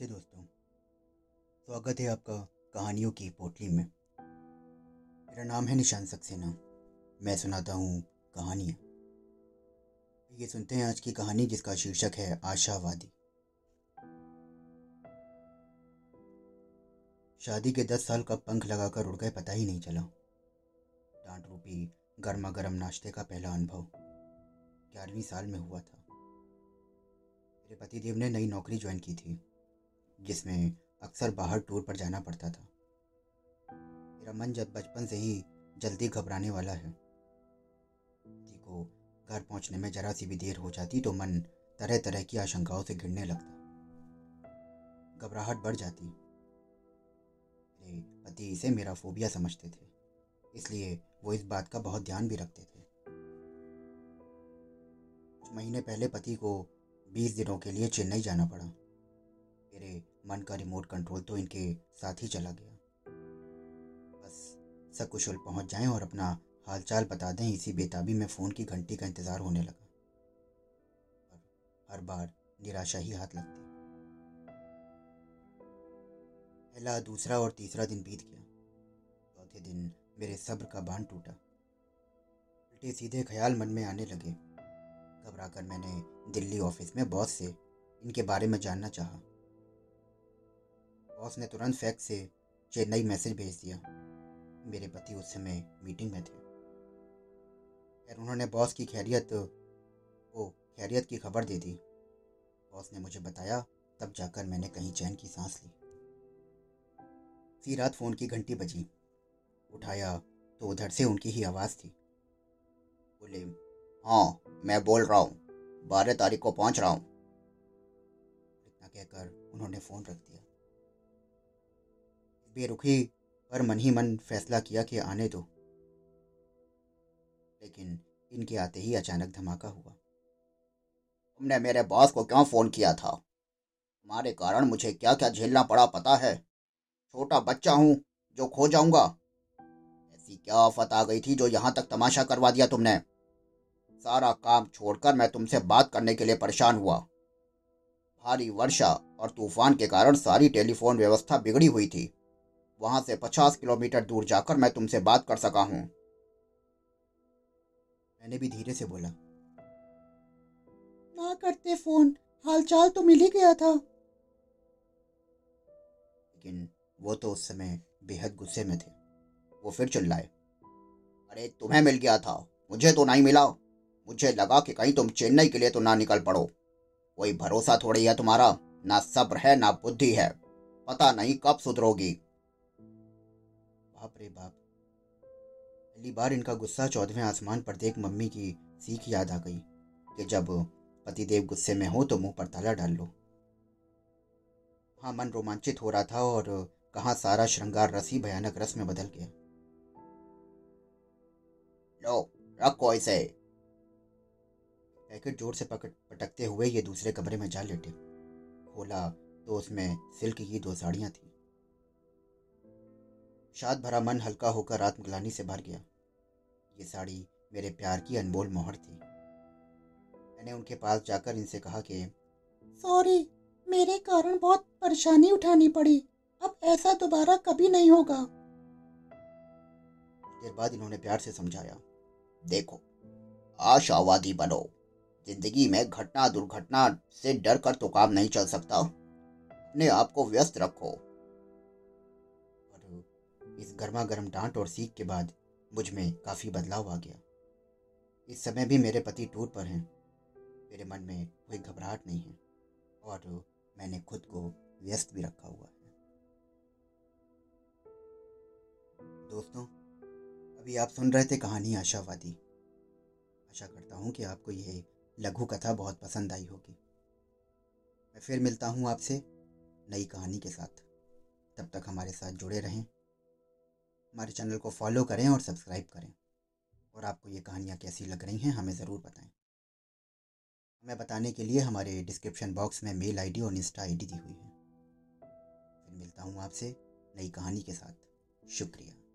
नमस्ते दोस्तों। स्वागत है आपका कहानियों की पोटली में। मेरा नाम है निशान सक्सेना। मैं सुनाता हूँ कहानियाँ। ये सुनते हैं आज की कहानी जिसका शीर्षक है आशावादी। शादी के दस साल का पंख लगाकर उड़ गए पता ही नहीं चला। डांट रूपी गर्मा गर्म नाश्ते का पहला अनुभव ग्यारहवीं साल में हुआ था। मेरे पतिदेव ने नई नौकरी ज्वाइन की थी। जिसमें अक्सर बाहर टूर पर जाना पड़ता था। मेरा मन जब बचपन से ही जल्दी घबराने वाला है। को घर पहुँचने में जरा सी भी देर हो जाती तो मन तरह तरह की आशंकाओं से गिरने लगता। घबराहट बढ़ जाती। मेरे पति इसे मेरा फोबिया समझते थे, इसलिए वो इस बात का बहुत ध्यान भी रखते थे। कुछ महीने पहले पति को बीस दिनों के लिए चेन्नई जाना पड़ा। मेरे मन का रिमोट कंट्रोल तो इनके साथ ही चला गया। बस सकुशल पहुँच जाएँ और अपना हालचाल बता दें, इसी बेताबी में फ़ोन की घंटी का इंतज़ार होने लगा। और हर बार निराशा ही हाथ लगती। पहला, दूसरा और तीसरा दिन बीत गया। चौथे दिन मेरे सब्र का बाँध टूटा। उल्टे सीधे ख्याल मन में आने लगे। घबराकर मैंने दिल्ली ऑफ़िस में बॉस से इनके बारे में जानना चाहा। बॉस ने तुरंत फैक्स से चेन्नई मैसेज भेज दिया। मेरे पति उस समय मीटिंग में थे। खैर, उन्होंने बॉस की खैरियत को खैरियत की खबर दे दी। बॉस ने मुझे बताया, तब जाकर मैंने कहीं चैन की सांस ली। सी रात फ़ोन की घंटी बजी। उठाया तो उधर से उनकी ही आवाज़ थी। बोले हाँ मैं बोल रहा हूँ। बारह तारीख को पहुँच रहा हूँ। इतना कहकर उन्होंने फ़ोन रख दिया। बेरुखी पर मन ही मन फैसला किया कि आने दो। लेकिन इनके आते ही अचानक धमाका हुआ। तुमने मेरे बॉस को क्यों फ़ोन किया था? तुम्हारे कारण मुझे क्या क्या झेलना पड़ा पता है? छोटा बच्चा हूँ, जो खो जाऊँगा। ऐसी क्या आफत आ गई थी जो यहाँ तक तमाशा करवा दिया तुमने? सारा काम छोड़कर मैं तुमसे बात करने के लिए परेशान हुआ। भारी वर्षा और तूफ़ान के कारण सारी टेलीफोन व्यवस्था बिगड़ी हुई थी। वहाँ से पचास किलोमीटर दूर जाकर मैं तुमसे बात कर सका हूँ। मैंने भी धीरे से बोला। ना करते फ़ोन। हालचाल तो मिल ही गया था। लेकिन वो तो उस समय बेहद गुस्से में थे। वो फिर चिल्लाए। अरे तुम्हें मिल गया था। मुझे तो नहीं मिला। मुझे लगा कि कहीं तुम चेन्नई के लिए तो ना निकल पड़ो। कोई भरोसा थोड़ी है तुम्हारा? ना सब्र है ना बुद्धि है। पता नहीं कब सुधरोगी। बाप रे बाप। पहली बार इनका गुस्सा चौदहवें आसमान पर देख मम्मी की सीख याद आ गई कि जब पतिदेव गुस्से में हो तो मुँह पर ताला डाल लो। हाँ मन रोमांचित हो रहा था और कहाँ सारा श्रृंगार रसी भयानक रस में बदल गया। लो, रखो इसे। पैकेट ज़ोर से पकड़, पटकते हुए ये दूसरे कमरे में जा लेटे। खोला तो उसमें सिल्क की दो साड़ियाँ थी। शाद भरा मन हल्का होकर रात मुगलानी से भर गया। ये साड़ी मेरे प्यार की अनमोल मोहर थी। मैंने उनके पास जाकर इनसे कहा कि, सॉरी, मेरे कारण बहुत परेशानी उठानी पड़ी। अब ऐसा दोबारा कभी नहीं होगा। देर बाद इन्होंने प्यार से समझाया, देखो, आशावादी बनो। ज़िंदगी में घटना दुर्घटना से डर कर तो काम नहीं चल सकता। अपने आप को व्यस्त रखो। इस गर्मा गर्म डांट और सीख के बाद मुझमें काफ़ी बदलाव आ गया। इस समय भी मेरे पति टूर पर हैं। मेरे मन में कोई घबराहट नहीं है और मैंने खुद को व्यस्त भी रखा हुआ है। दोस्तों, अभी आप सुन रहे थे कहानी आशावादी। आशा करता हूँ कि आपको यह लघु कथा बहुत पसंद आई होगी। मैं फिर मिलता हूँ आपसे नई कहानी के साथ। तब तक हमारे साथ जुड़े रहें। हमारे चैनल को फॉलो करें और सब्सक्राइब करें। और आपको ये कहानियाँ कैसी लग रही हैं, हमें ज़रूर बताएँ। हमें बताने के लिए हमारे डिस्क्रिप्शन बॉक्स में मेल आईडी और इंस्टा आईडी दी हुई है। फिर मिलता हूँ आपसे नई कहानी के साथ। शुक्रिया।